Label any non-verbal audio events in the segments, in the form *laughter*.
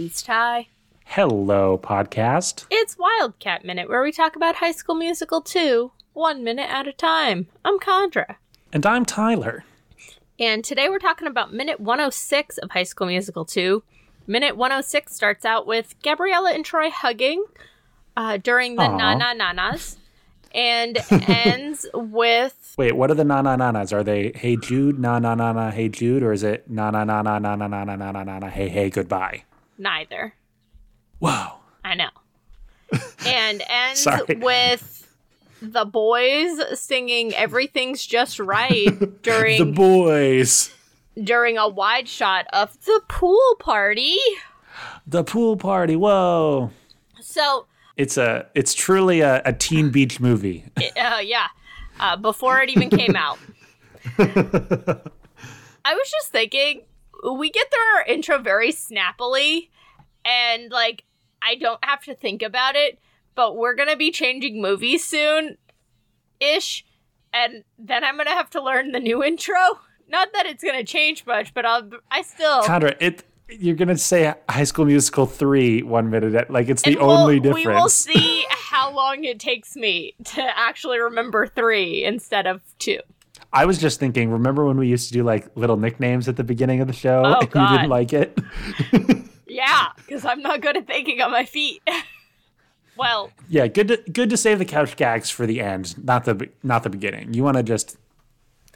He's Ty. Hello, podcast. It's Wildcat Minute, where we talk about High School Musical 2, one minute at a time. I'm Condra. And I'm Tyler. And today we're talking about minute 106 of High School Musical 2. Minute 106 starts out with Gabriella and Troy hugging uh, during the Aw. na na nanas and *laughs* ends with Wait, what are the na na na nas? Are they hey Jude, na na na na, hey Jude, or is it na na na na na na na na na na na na, hey hey goodbye? Neither. Wow. I know. And *laughs* ends with the boys singing Everything's Just Right *laughs* during The boys. during a wide shot of the pool party. The pool party. Whoa. So, It's a it's truly a, a teen beach movie. *laughs* uh, yeah, uh, before it even came out. I was just thinking, we get through our intro very snappily, and like, I don't have to think about it, but we're gonna be changing movies soon ish, and then I'm gonna have to learn the new intro. Not that it's gonna change much, but I'll, I still. Conrad, it you're gonna say High School Musical three one minute, like it's the we'll- only difference. We will see how long it takes me to actually remember three instead of two. I was just thinking, remember when we used to do like little nicknames at the beginning of the show Oh, and you didn't like it? *laughs* Yeah, because I'm not good at thinking on my feet. *laughs* well, Yeah, good to good to save the couch gags for the end, not the not the beginning. You want to just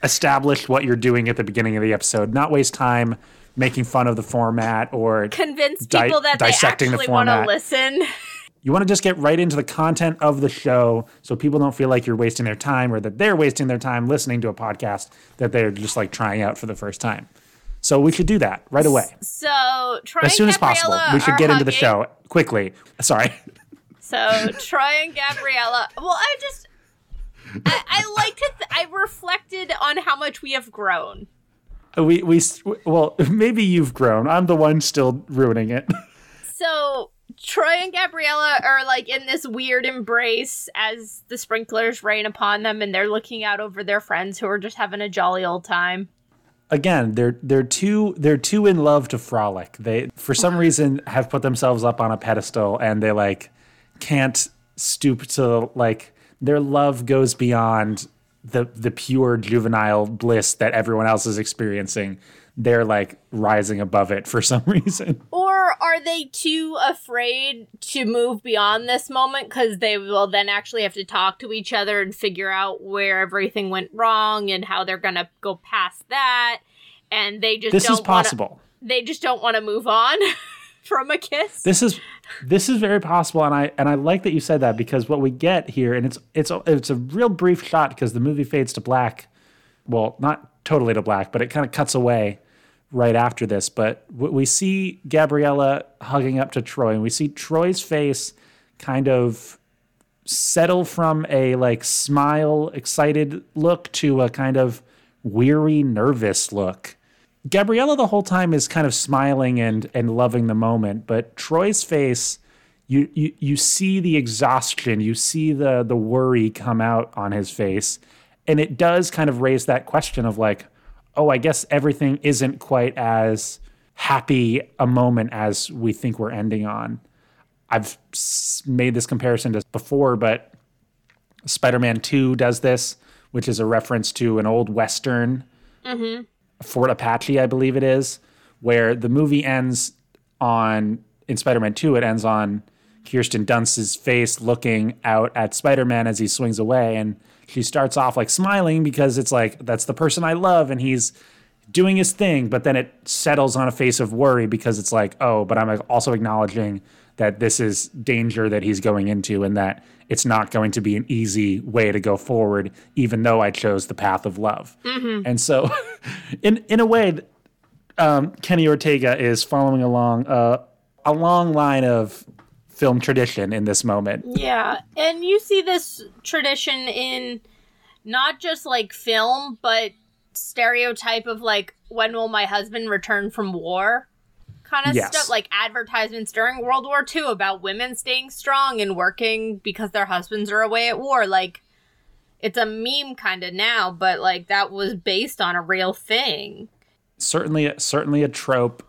establish what you're doing at the beginning of the episode, not waste time making fun of the format or convince Di- people that they actually want to listen. *laughs* you want to just get right into the content of the show so people don't feel like you're wasting their time or that they're wasting their time listening to a podcast that they're just like trying out for the first time. So we should do that right away. So Troy As soon as possible. We should get into the show quickly. Sorry. So Troy and Gabriella. Well, I just. I, I like to. Th- I reflected on how much we have grown. We we well, *laughs* maybe you've grown. I'm the one still ruining it. So Troy and Gabriella are like in this weird embrace as the sprinklers rain upon them, and they're looking out over their friends who are just having a jolly old time. again they're they're too they're too in love to frolic. They for some uh-huh. reason have put themselves up on a pedestal and they like can't stoop to like their love goes beyond the the pure juvenile bliss that everyone else is experiencing. They're like rising above it for some *laughs* reason Or are they too afraid to move beyond this moment because they will then actually have to talk to each other and figure out where everything went wrong and how they're gonna go past that? And they just this don't is possible Wanna, they just don't want to move on *laughs* from a kiss. this is this is very possible and i and i like that you said that because what we get here and it's it's a, it's a real brief shot because the movie fades to black well not totally to black but it kind of cuts away right after this but we see gabriella hugging up to troy and we see troy's face kind of settle from a like smile excited look to a kind of weary nervous look. Gabriella the whole time is kind of smiling and and loving the moment, but Troy's face, you you you see the exhaustion, you see the the worry come out on his face, and it does kind of raise that question of like, oh, I guess everything isn't quite as happy a moment as we think we're ending on. I've made this comparison to before, but Spider-Man 2 does this, which is a reference to an old western mm-hmm. Fort Apache, I believe it is, where the movie ends on in Spider-Man 2, it ends on Kirsten Dunst's face looking out at Spider-Man as he swings away and she starts off like smiling because it's like that's the person I love and he's doing his thing, but then it settles on a face of worry because it's like, oh, but I'm also acknowledging that this is danger that he's going into and that it's not going to be an easy way to go forward, even though I chose the path of love. And so, *laughs* in in a way, um, Kenny Ortega is following along uh, a long line of film tradition in this moment. Yeah, and you see this tradition in not just like film, but stereotype of like when will my husband return from war kind of Yes. stuff like advertisements during World War II about women staying strong and working because their husbands are away at war like it's a meme kind of now but like that was based on a real thing certainly certainly a trope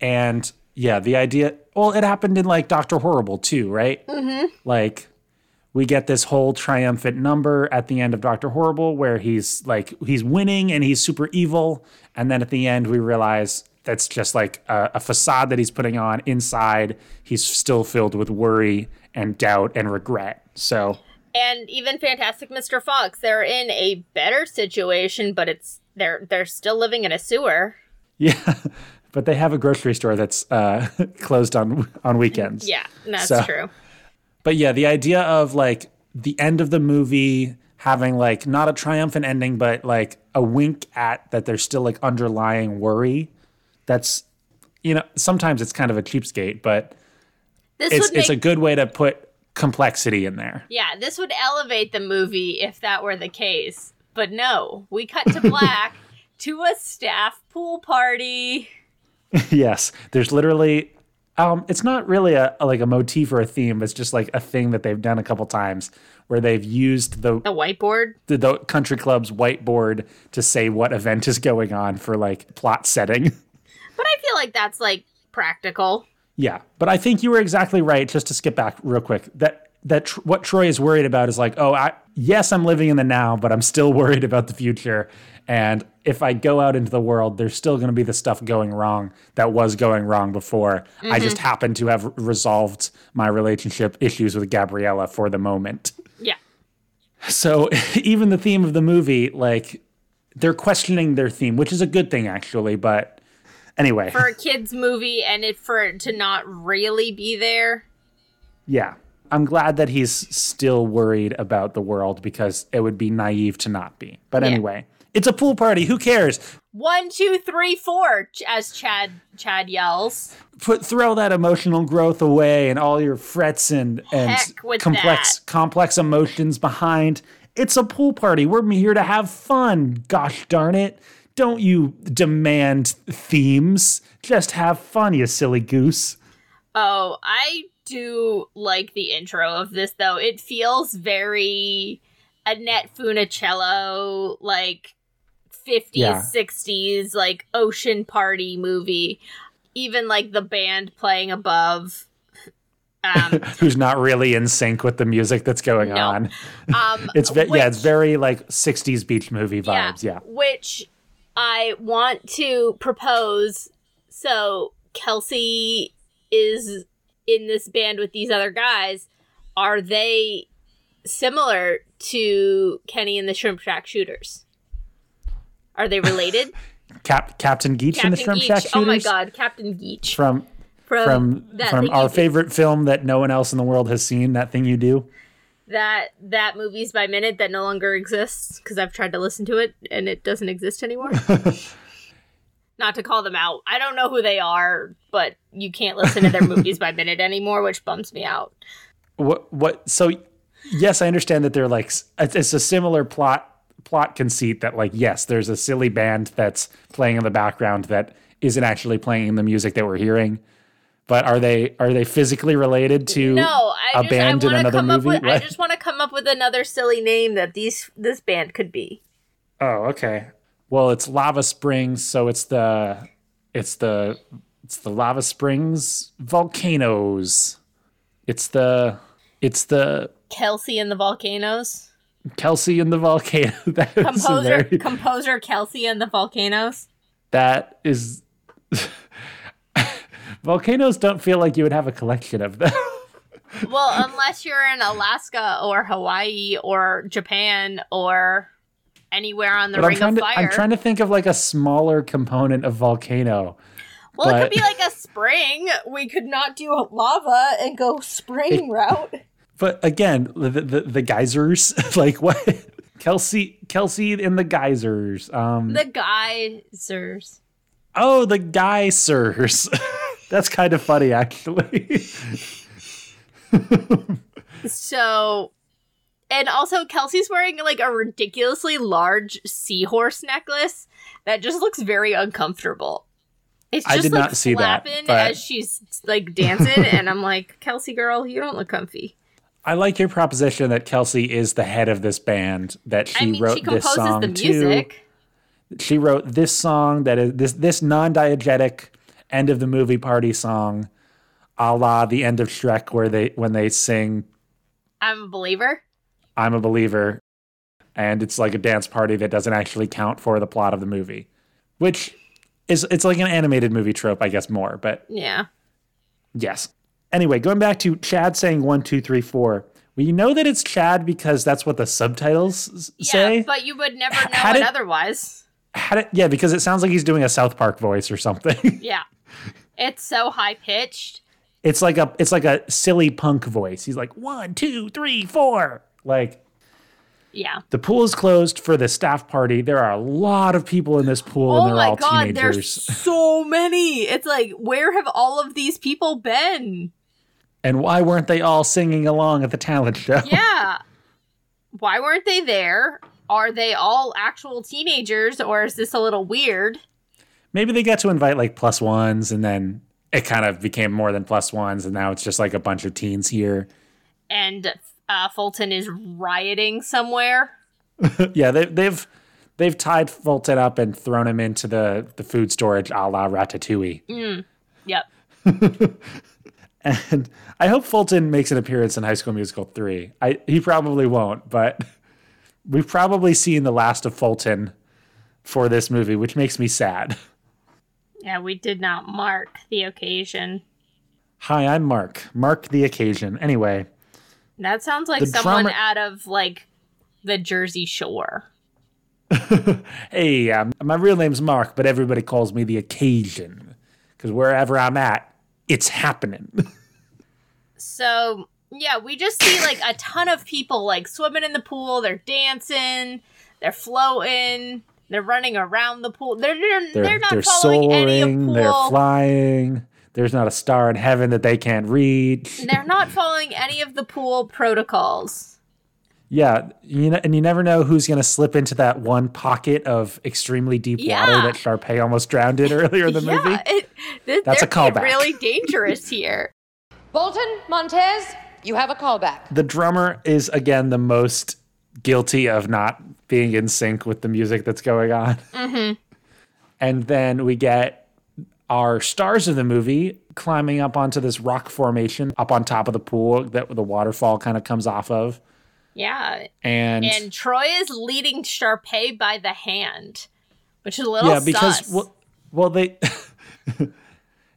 and yeah, the idea. Well, it happened in like Doctor Horrible too, right? Mm-hmm. Like we get this whole triumphant number at the end of Doctor Horrible where he's like he's winning and he's super evil, and then at the end we realize that's just like a, a facade that he's putting on. Inside, he's still filled with worry and doubt and regret. So And even Fantastic Mr. Fox, they're in a better situation, but it's they're they're still living in a sewer. yeah, *laughs* but they have a grocery store that's uh, *laughs* closed on on weekends. Yeah, that's So- true. But yeah, the idea of like the end of the movie having like not a triumphant ending, but like a wink at that there's still like underlying worry. That's you know sometimes it's kind of a cheapskate, but This it's make it's a good way to put complexity in there. Yeah, this would elevate the movie if that were the case. But no, we cut to black *laughs* to a staff pool party. *laughs* yes, there's literally. Um, it's not really a, a- like a motif or a theme. It's just like a thing that they've done a couple times where they've used the A whiteboard. the, the country club's whiteboard to say what event is going on for like plot setting. *laughs* But I feel like that's like practical. yeah, but I think you were exactly right. Just to skip back real quick, that that tr- what Troy is worried about is like, oh, I yes, I'm living in the now, but I'm still *laughs* worried about the future. And if I go out into the world, there's still going to be the stuff going wrong that was going wrong before. I just mm-hmm. happen to have resolved my relationship issues with Gabriella for the moment. Yeah. So *laughs* even the theme of the movie, like they're questioning their theme, which is a good thing actually. But anyway, For a kids movie and it for it to not really be there. yeah, I'm glad that he's still worried about the world because it would be naive to not be. But Yeah. anyway, it's a pool party. Who cares? One, two, three, four, as Chad Chad yells. Put throw that emotional growth away and all your frets and and complex that. complex emotions behind. It's a pool party. We're here to have fun. Gosh darn it. Don't you demand themes. Just have fun, you silly goose. Oh, I do like the intro of this though. It feels very Annette Funicello, like 50s, Yeah. 60s, like ocean party movie. Even like the band playing above. Um, *laughs* Who's not really in sync with the music that's going No. on. um, *laughs* It's ve- yeah, it's very like 60s beach movie vibes. Yeah. Which I want to propose. So Kelsey is in this band with these other guys. Are they similar to Kenny and the Shrimp Shack Shooters? Are they related? *laughs* Cap- Captain Geech in the Shrimp Shack Shooters Oh my god, Captain Geech. from From, from that from our favorite film that no one else in the world has seen. That thing you do. that that movies by minute that no longer exists because I've tried to listen to it and it doesn't exist anymore. *laughs* Not to call them out. I don't know who they are, but you can't listen to their *laughs* movies by minute anymore, which bums me out. What what? So yes, I understand that they're like it's, it's a similar plot plot conceit that like yes, there's a silly band that's playing in the background that isn't actually playing the music that we're hearing. But are they are they physically related to No, I a just band I in want to another come up movie? with I just want to come up with another silly name that these this band could be. Oh, okay. Well, it's Lava Springs, so it's the it's the it's the Lava Springs volcanoes. It's the it's the Kelsey and the Volcanoes. Kelsey and the volcano. *laughs* That Composer very- composer Kelsey and the Volcanoes. that is *laughs* volcanoes don't feel like you would have a collection of them. *laughs* Well, unless you're in Alaska or Hawaii or Japan or anywhere on the but I'm Ring trying of to Fire. I'm trying to think of like a smaller component of volcano. well, it could be like a spring. We could not do lava and go spring route. But again, the the, the geysers, *laughs* like what? Kelsey Kelsey and the geysers. Um, The geysers. Oh, the geysers. *laughs* That's kind of funny, actually. *laughs* So, and also Kelsey's wearing like a ridiculously large seahorse necklace that just looks very uncomfortable. It's I just did like not see that, but- as she's like dancing, and I'm like, Kelsey girl, you don't look comfy. I like your proposition that Kelsey is the head of this band. That she I mean, wrote she this song the music. too. She wrote this song that is this this non-diegetic end of the movie party song, a la the end of Shrek, where they when they sing I'm a believer. "I'm a Believer," and it's like a dance party that doesn't actually count for the plot of the movie, which is it's like an animated movie trope, I guess more, but Yeah. Yes. Anyway, going back to Chad saying one, two, three, four. We know that it's Chad because that's what the subtitles Yeah, say. but you would never know Had it it- otherwise. Had it, yeah, because it sounds like he's doing a South Park voice or something. *laughs* Yeah. It's so high pitched. it's like a it's like a silly punk voice. He's like one, two, three, four. Like Yeah. the pool is closed for the staff party. There are a lot of people in this pool, Oh and they're my all god, teenagers. there's so many. It's like, where have all of these people been? And why weren't they all singing along at the talent show? *laughs* Yeah. Why weren't they there? Are they all actual teenagers or is this a little weird? maybe they got to invite like plus ones and then it kind of became more than plus ones and now it's just like a bunch of teens here And uh, Fulton is rioting somewhere. *laughs* yeah they, they've they've tied fulton up and thrown him into the the food storage a la ratatouille Yep. *laughs* and i hope fulton makes an appearance in high school musical 3 i he probably won't but *laughs* we've probably seen the last of fulton for this movie which makes me sad Yeah, we did not mark the occasion. hi i'm mark mark the occasion anyway That sounds like The someone drummer- out of like the Jersey Shore. *laughs* Hey, um, my real name's Mark, but everybody calls me the occasion. Because wherever I'm at, it's happening. *laughs* So yeah, we just see like a ton of people like swimming in the pool. They're dancing, they're floating, they're running around the pool. They're they're, They're, they're not they're following any of soaring, pool. they're flying. There's not a star in heaven that they can't reach. They're not following any of the pool protocols. Yeah, you know, and you never know who's going to slip into that one pocket of extremely deep water that Sharpay almost drowned in earlier in the *laughs* yeah, movie. it, th- That's a callback. Really dangerous here. *laughs* Bolton, Montez, you have a callback. The drummer is again the most guilty of not being in sync with the music that's going on. Mm-hmm. And then we get our stars of the movie climbing up onto this rock formation up on top of the pool that the waterfall kind of comes off of. Yeah, And, and Troy is leading Sharpay by the hand, which is a little yeah, because sus. well, well they *laughs*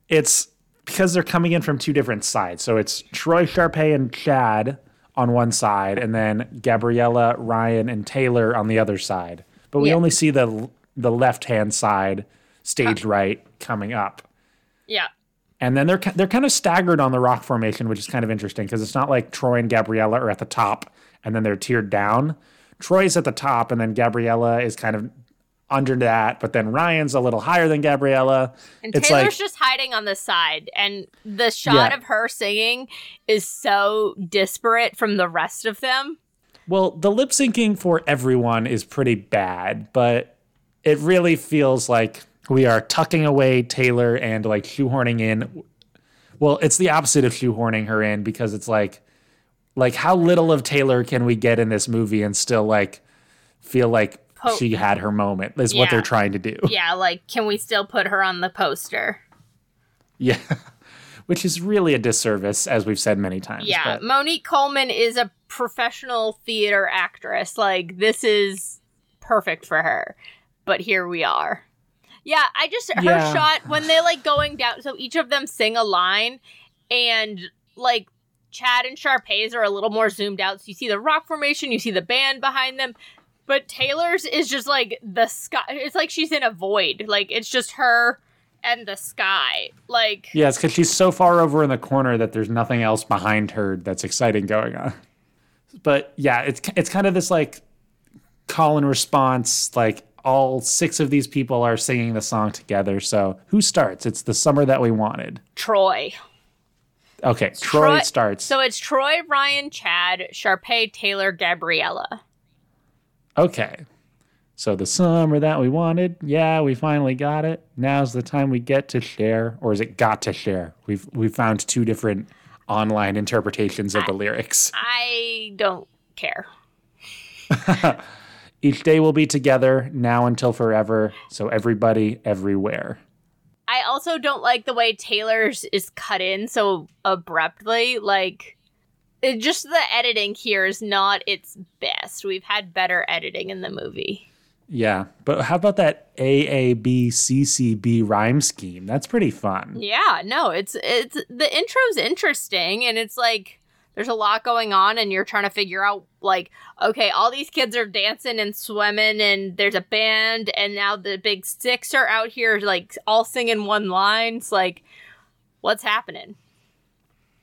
it's because they're coming in from two different sides. So it's Troy Sharpay and Chad on one side, and then Gabriella, Ryan, and Taylor on the other side. But we Yeah. only see the the left hand side, stage right, coming up. yeah, And then they're they're kind of staggered on the rock formation, which is kind of interesting because it's not like Troy and Gabriella are at the top and then they're tiered down. Troy's at the top, and then Gabriella is kind of under that, but then Ryan's a little higher than Gabriella. and it's Taylor's like just hiding on the side, and the shot Yeah. of her singing is so disparate from the rest of them. well, the lip syncing for everyone is pretty bad, but it really feels like we are tucking away Taylor and like shoehorning in. Well, it's the opposite of shoehorning her in because it's like, like how little of Taylor can we get in this movie and still like feel like Po- she had her moment is what they're trying to do. *laughs* Yeah, like can we still put her on the poster? Yeah. *laughs* Which is really a disservice, as we've said many times. Yeah, but- Monique Coleman is a professional theater actress. Like this is perfect for her. But here we are. Yeah, I just her Yeah. shot when they like going down so each of them sing a line and like Chad and Sharpay's are a little more zoomed out. So you see the rock formation, you see the band behind them. But Taylor's is just like the sky. It's like she's in a void. Like it's just her and the sky. Like Yeah, it's because she's so far over in the corner that there's nothing else behind her that's exciting going on. But yeah, it's it's kind of this like call and response. Like all six of these people are singing the song together. So who starts? It's the summer that we wanted. Troy. Okay, Troy, starts. So it's Troy, Ryan, Chad, Sharpay, Taylor, Gabriella. okay, so the summer that we wanted. Yeah, we finally got it. Now's the time we get to share, or is it got to share? We've we found two different online interpretations of the lyrics. I don't care. *laughs* Each day will be together now until forever. So everybody, everywhere. I also don't like the way Taylor's is cut in so abruptly. Like, it, just the editing here is not its best. We've had better editing in the movie. Yeah, but how about that AABCCB rhyme scheme? That's pretty fun. Yeah, no, it's it's the intro's interesting and it's like there's a lot going on and you're trying to figure out like okay, all these kids are dancing and swimming and there's a band and now the big six are out here like all singing one line. It's like what's happening?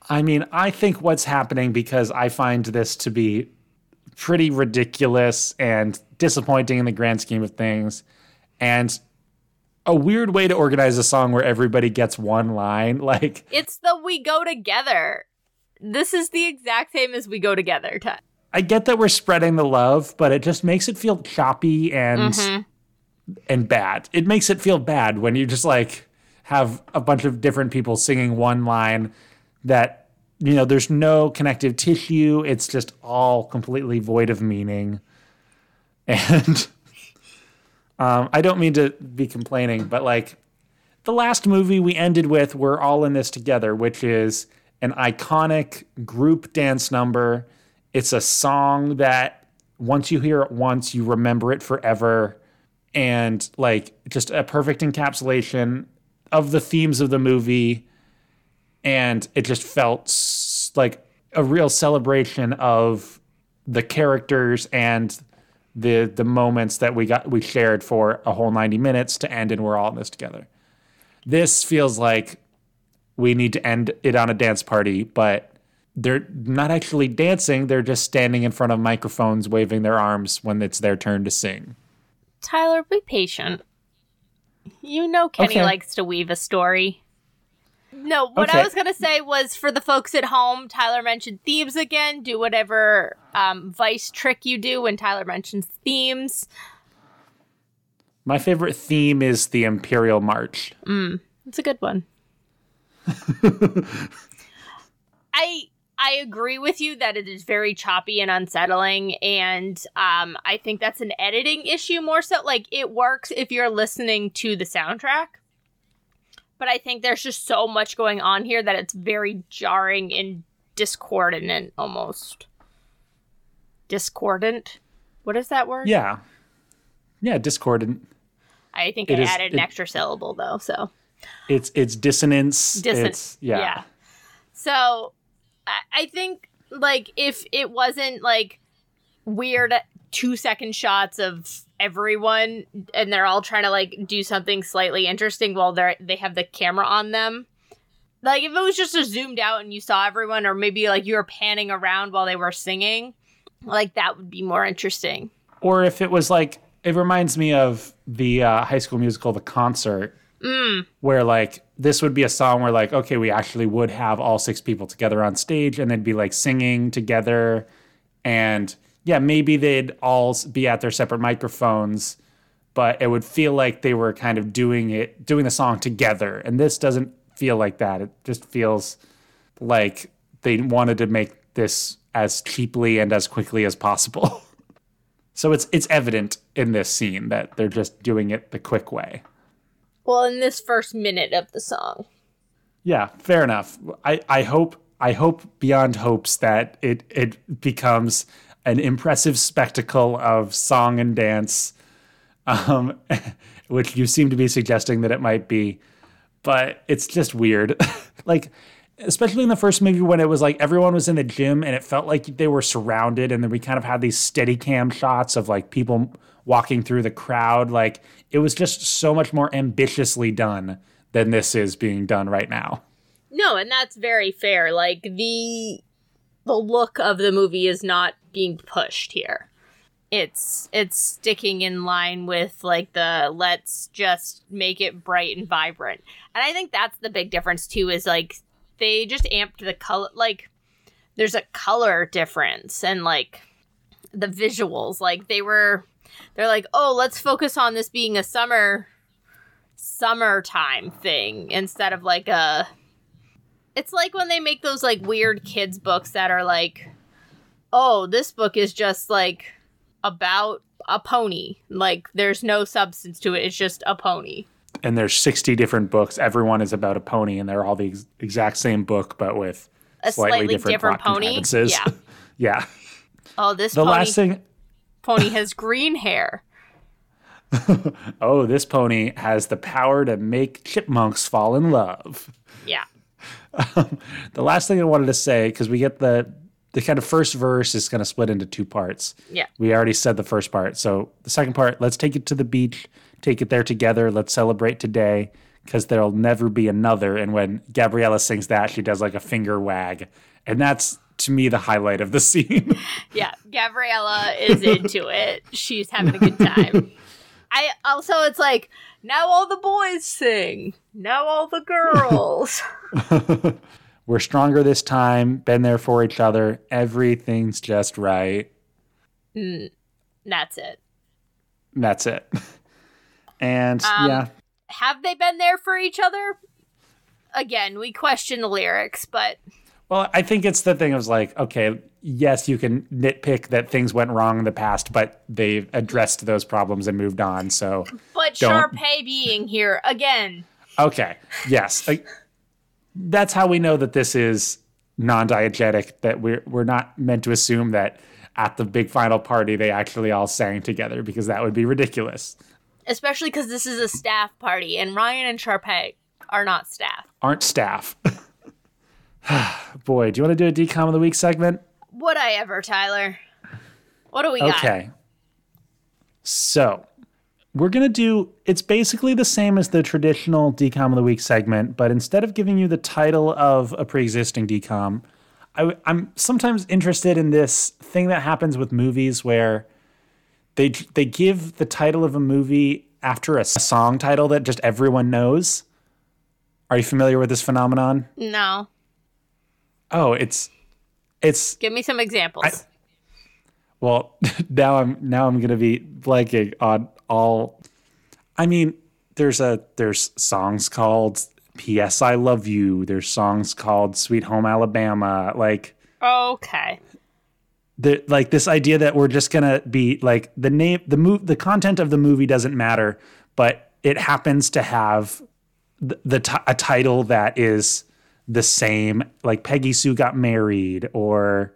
I mean, I think what's happening because I find this to be pretty ridiculous and disappointing in the grand scheme of things. And a weird way to organize a song where everybody gets one line. *laughs* Like, It's the we go together. This is the exact same as we go together. I get that we're spreading the love, but it just makes it feel choppy and Mm-hmm. and bad. It makes it feel bad when you just like have a bunch of different people singing one line that you know there's no connective tissue. It's just all completely void of meaning. *laughs* And um, I don't mean to be complaining, but like the last movie we ended with, we're all in this together, which is an iconic group dance number. It's a song that once you hear it once, you remember it forever. And like just a perfect encapsulation of the themes of the movie. And it just felt like a real celebration of the characters and the the moments that we got we shared for a whole 90 minutes to end and we're all in this together. This feels like we need to end it on a dance party, but they're not actually dancing, they're just standing in front of microphones waving their arms when it's their turn to sing. Tyler, be patient. You know Kenny Okay. likes to weave a story. No, what I was gonna say was for the folks at home, Tyler mentioned themes again. Do whatever um, vice trick you do when Tyler mentions themes. My favorite theme is the Imperial March. It's a good one. I I agree with you that it is very choppy and unsettling, and um, I think that's an editing issue more so. Like it works if you're listening to the soundtrack, but I think there's just so much going on here that it's very jarring and discordant almost. Discordant. What is that word? Yeah. Yeah, discordant. I think It I is- added an it- extra syllable though, so. It's it's dissonance. Dissonant. It's yeah. So I, I think like if it wasn't like weird two second shots of everyone and they're all trying to like do something slightly interesting while they're they have the camera on them. Like if it was just a zoomed out and you saw everyone or maybe like you were panning around while they were singing, like that would be more interesting. Or if it was like it reminds me of the uh, high school musical The Concert. Mm. Where like this would be a song where like okay we actually would have all six people together on stage and they'd be like singing together. And yeah maybe they'd all be at their separate microphones but it would feel like they were kind of doing it doing the song together. And this doesn't feel like that. It just feels like they wanted to make this as cheaply and as quickly as possible. *laughs* So it's it's evident in this scene that they're just doing it the quick way Well, in this first minute of the song. Yeah, fair enough. I, I hope I hope beyond hopes that it it becomes an impressive spectacle of song and dance, um, *laughs* which you seem to be suggesting that it might be, but it's just weird. *laughs* like, especially in the first movie when it was like everyone was in the gym and it felt like they were surrounded, and then we kind of had these steady cam shots of like people walking through the crowd. Like, it was just so much more ambitiously done than this is being done right now. No, and that's very fair. Like the the look of the movie is not being pushed here. It's it's sticking in line with like the let's just make it bright and vibrant. And I think that's the big difference too is like they just amped the color like there's a color difference and like the visuals like they were they're like, "Oh, let's focus on this being a summer summertime thing instead of like a it's like when they make those like weird kids books that are like oh this book is just like about a pony like there's no substance to it it's just a pony and there's 60 different books. Everyone is about a pony, and they're all the ex- exact same book, but with A slightly, slightly different, different pony? *laughs* Yeah. yeah. Oh, this The pony, last thing. Pony has green hair. *laughs* Oh, this pony has the power to make chipmunks fall in love. Yeah. Um, the last thing I wanted to say, because we get the the kind of first verse is going to split into two parts. Yeah. We already said the first part. So the second part, let's take it to the beach, take it there together. Let's celebrate today because there'll never be another. And when Gabriella sings that, she does like a finger wag. And that's to me the highlight of the scene. *laughs* Yeah. Gabriella is into it. She's having a good time. *laughs* I also, it's like, now all the boys sing. Now all the girls. *laughs* We're stronger this time, been there for each other. Everything's just right. That's it. That's it. And Um, yeah, Have they been there for each other? Again, we question the lyrics, but Well, I think it's the thing of like, okay, yes, you can nitpick that things went wrong in the past, but they've addressed those problems and moved on. So, but Don't- Sharpay being here again. okay, yes, like, that's how we know that this is non-diegetic. That we're we're not meant to assume that at the big final party they actually all sang together because that would be ridiculous. Especially because this is a staff party, and Ryan and Sharpay are not staff. Aren't staff? *laughs* *sighs* Boy, do you want to do a DCOM of the week segment? Would I ever, Tyler? What do we got? Okay. So we're going to do it's basically the same as the traditional DCOM of the week segment, but instead of giving you the title of a pre existing DCOM, I, am sometimes interested in this thing that happens with movies where they they give the title of a movie after a song title that just everyone knows. Are you familiar with this phenomenon? No. Oh, it's it's Give me some examples. Well, *laughs* now I'm now I'm gonna be blanking on all. I mean, there's a there's songs called "P.S. I Love You." There's songs called "Sweet Home Alabama." Like okay. the like this idea that we're just gonna be like the name the move the content of the movie doesn't matter, but it happens to have the, the ti- a title that is the same. Like Peggy Sue got married, or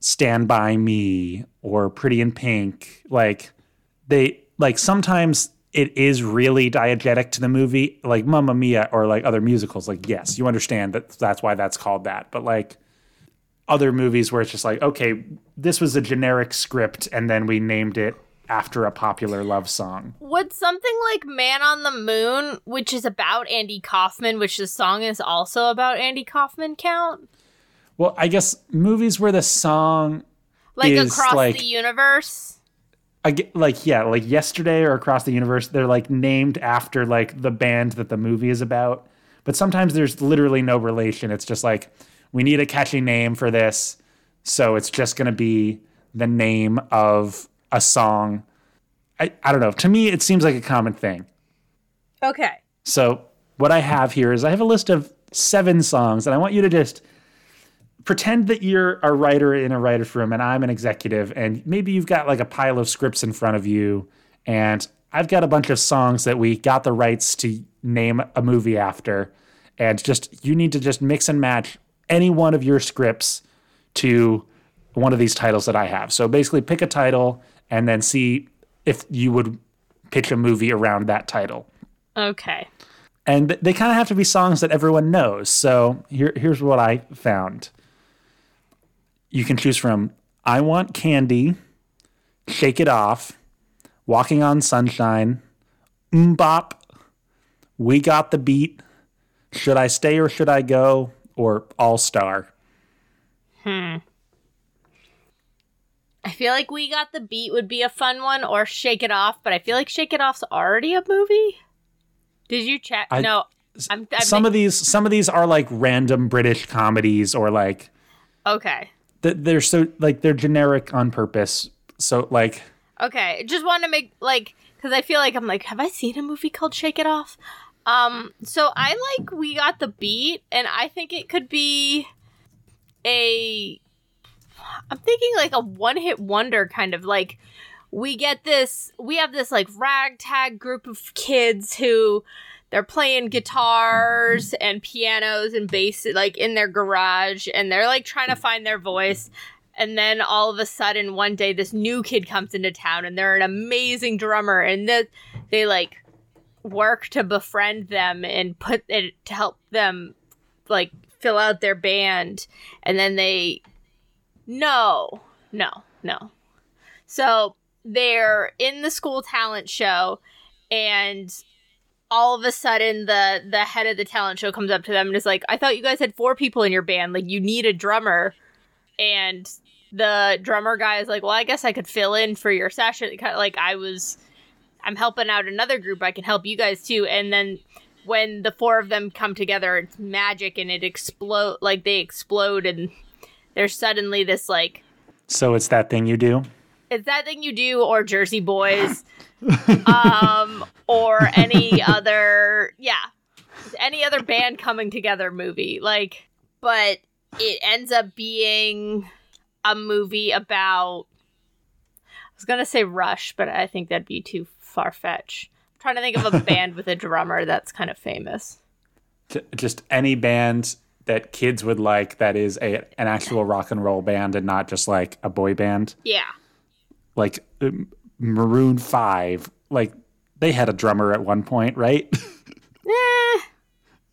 Stand by Me, or Pretty in Pink. Like they like sometimes it is really diegetic to the movie, like Mamma Mia or like other musicals. Like yes, you understand that that's why that's called that, but like other movies where it's just like, okay, this was a generic script and then we named it after a popular love song. Would something like Man on the Moon, which is about Andy Kaufman, which the song is also about Andy Kaufman, count? Well, I guess movies where the song Like across like- the universe? I get, like yeah, like yesterday or across the universe, they're like named after like the band that the movie is about. But sometimes there's literally no relation. It's just like we need a catchy name for this, so it's just gonna be the name of a song. I, I don't know. To me, it seems like a common thing. Okay. So what I have here is I have a list of seven songs, and I want you to just pretend that you're a writer in a writer's room and I'm an executive, and maybe you've got like a pile of scripts in front of you, and I've got a bunch of songs that we got the rights to name a movie after, and just you need to just mix and match any one of your scripts to one of these titles that I have. So basically, pick a title and then see if you would pitch a movie around that title Okay. and they kind of have to be songs that everyone knows. So here, here's what I found. You can choose from "I Want Candy," "Shake It Off," "Walking on Sunshine," "MMMBop," "We Got the Beat," "Should I Stay or Should I Go," or "All Star." Hmm. I feel like We Got the Beat would be a fun one, or Shake It Off, but I feel like Shake It Off's already a movie. Did you check? I- no. I'm, I'm Some of these, some of these are like random British comedies, or like Okay. th- they're so like they're generic on purpose. So like Okay. Just want to make, like, because I feel like I'm like, have I seen a movie called Shake It Off? Um, so I like We Got the Beat, and I think it could be a. I'm thinking like a one hit wonder kind of like we get this we have this like ragtag group of kids who they're playing guitars and pianos and bass like in their garage and they're like trying to find their voice. And then all of a sudden one day this new kid comes into town and they're an amazing drummer and that they like work to befriend them and put it to help them like fill out their band. And then they no. No. No. So they're in the school talent show and all of a sudden the the head of the talent show comes up to them and is like i thought you guys had four people in your band. Like you need a drummer. And the drummer guy is like well i guess i could fill in for your session. Like i was i'm helping out another group. I can help you guys too. And then when the four of them come together it's magic and it explode like they explode and there's suddenly this like So it's that thing you do? it's that thing you do or jersey boys *laughs* um or any other yeah any other band coming together movie like but it ends up being a movie about i was gonna say rush but i think that'd be too far-fetched i'm trying to think of a *laughs* band with a drummer that's kind of famous Just any band that kids would like that is a an actual rock and roll band and not just like a boy band. yeah Like um, Maroon 5. Like they had a drummer at one point, right? *laughs* Eh,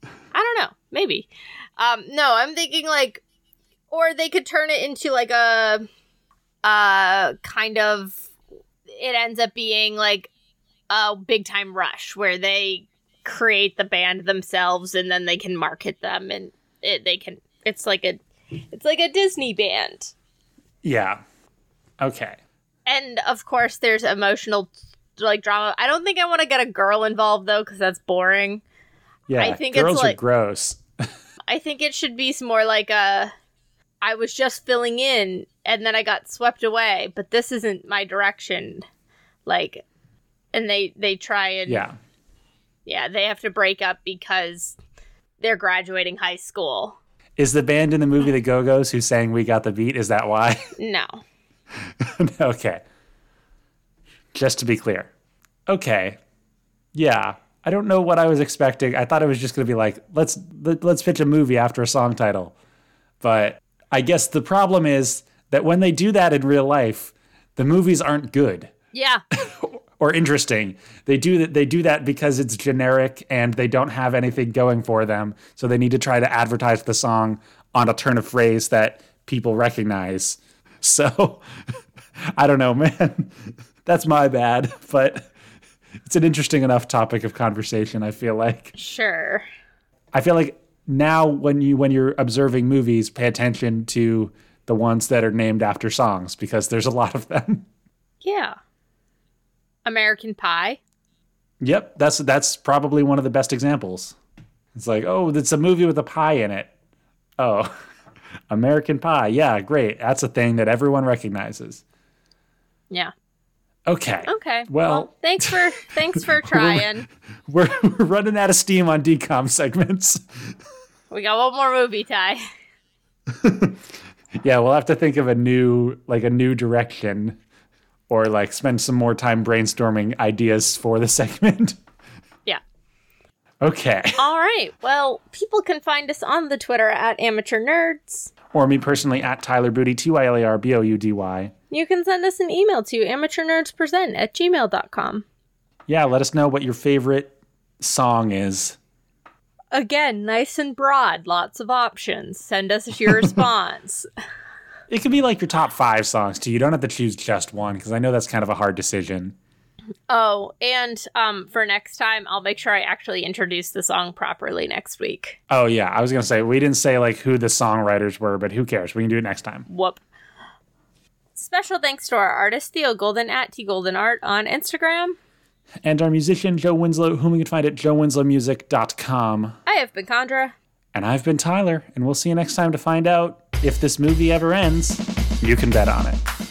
I don't know. Maybe. Um, no, I'm thinking like, or they could turn it into like a, uh, kind of. It ends up being like a big time rush where they create the band themselves and then they can market them and it, they can. It's like a, it's like a Disney band. yeah. Okay. And of course, there's emotional like drama. I don't think I want to get a girl involved though, because that's boring. Yeah. I think it's girls are like- gross. *laughs* I think it should be more like a I was just filling in and then I got swept away, but this isn't my direction. Like and they they try and Yeah. yeah, they have to break up because they're graduating high school. Is the band in the movie The Go Go's who sang We Got the Beat? Is that why? *laughs* No. okay. Just to be clear. Okay. Yeah. I don't know what I was expecting. I thought it was just going to be like, let's let, let's pitch a movie after a song title. But I guess the problem is that when they do that in real life, the movies aren't good Yeah. *laughs* or interesting. They do that they do that because it's generic and they don't have anything going for them. So they need to try to advertise the song on a turn of phrase that people recognize. *laughs* So *laughs* I don't know, *laughs* man. That's my bad, but it's an interesting enough topic of conversation, I feel like. Sure. I feel like now when you when you're observing movies, pay attention to the ones that are named after songs because there's a lot of them. Yeah. American Pie. Yep, that's that's probably one of the best examples. It's like, oh, it's a movie with a pie in it. Oh, *laughs* American Pie. Yeah, great. That's a thing that everyone recognizes. Yeah. Okay. Okay. Well- thanks for *laughs* thanks for trying. *laughs* We're, we're running out of steam on DCOM segments. we got one more movie, Ty. Yeah, we'll have to think of a new like a new direction or like spend some more time brainstorming ideas for the *laughs* segment. Yeah. Okay. All right. Well, people can find us on the Twitter at Amateur Nerds. Or me personally at Tyler Boudy, T Y L A R B O U D Y. You can send us an email to amateurnerdspresent at gmail.com. Yeah, let us know what your favorite song is. Again, nice and broad, lots of options. Send us your *laughs* response. *laughs* It could be like your top five songs too. You don't have to choose just one because I know that's kind of a hard decision. oh, and um, for next time, I'll make sure I actually introduce the song properly next week. Oh yeah, I was gonna say we didn't say like who the songwriters were, but who cares? We can do it next time. Whoop. Special thanks to our artist, Theo Golden at T Golden Art on Instagram. And our musician Joe Winslow, whom you can find at joewinslowmusic.com. I have been Condra. And I've been Tyler, and we'll see you next time to find out if this movie ever ends. You can bet on it.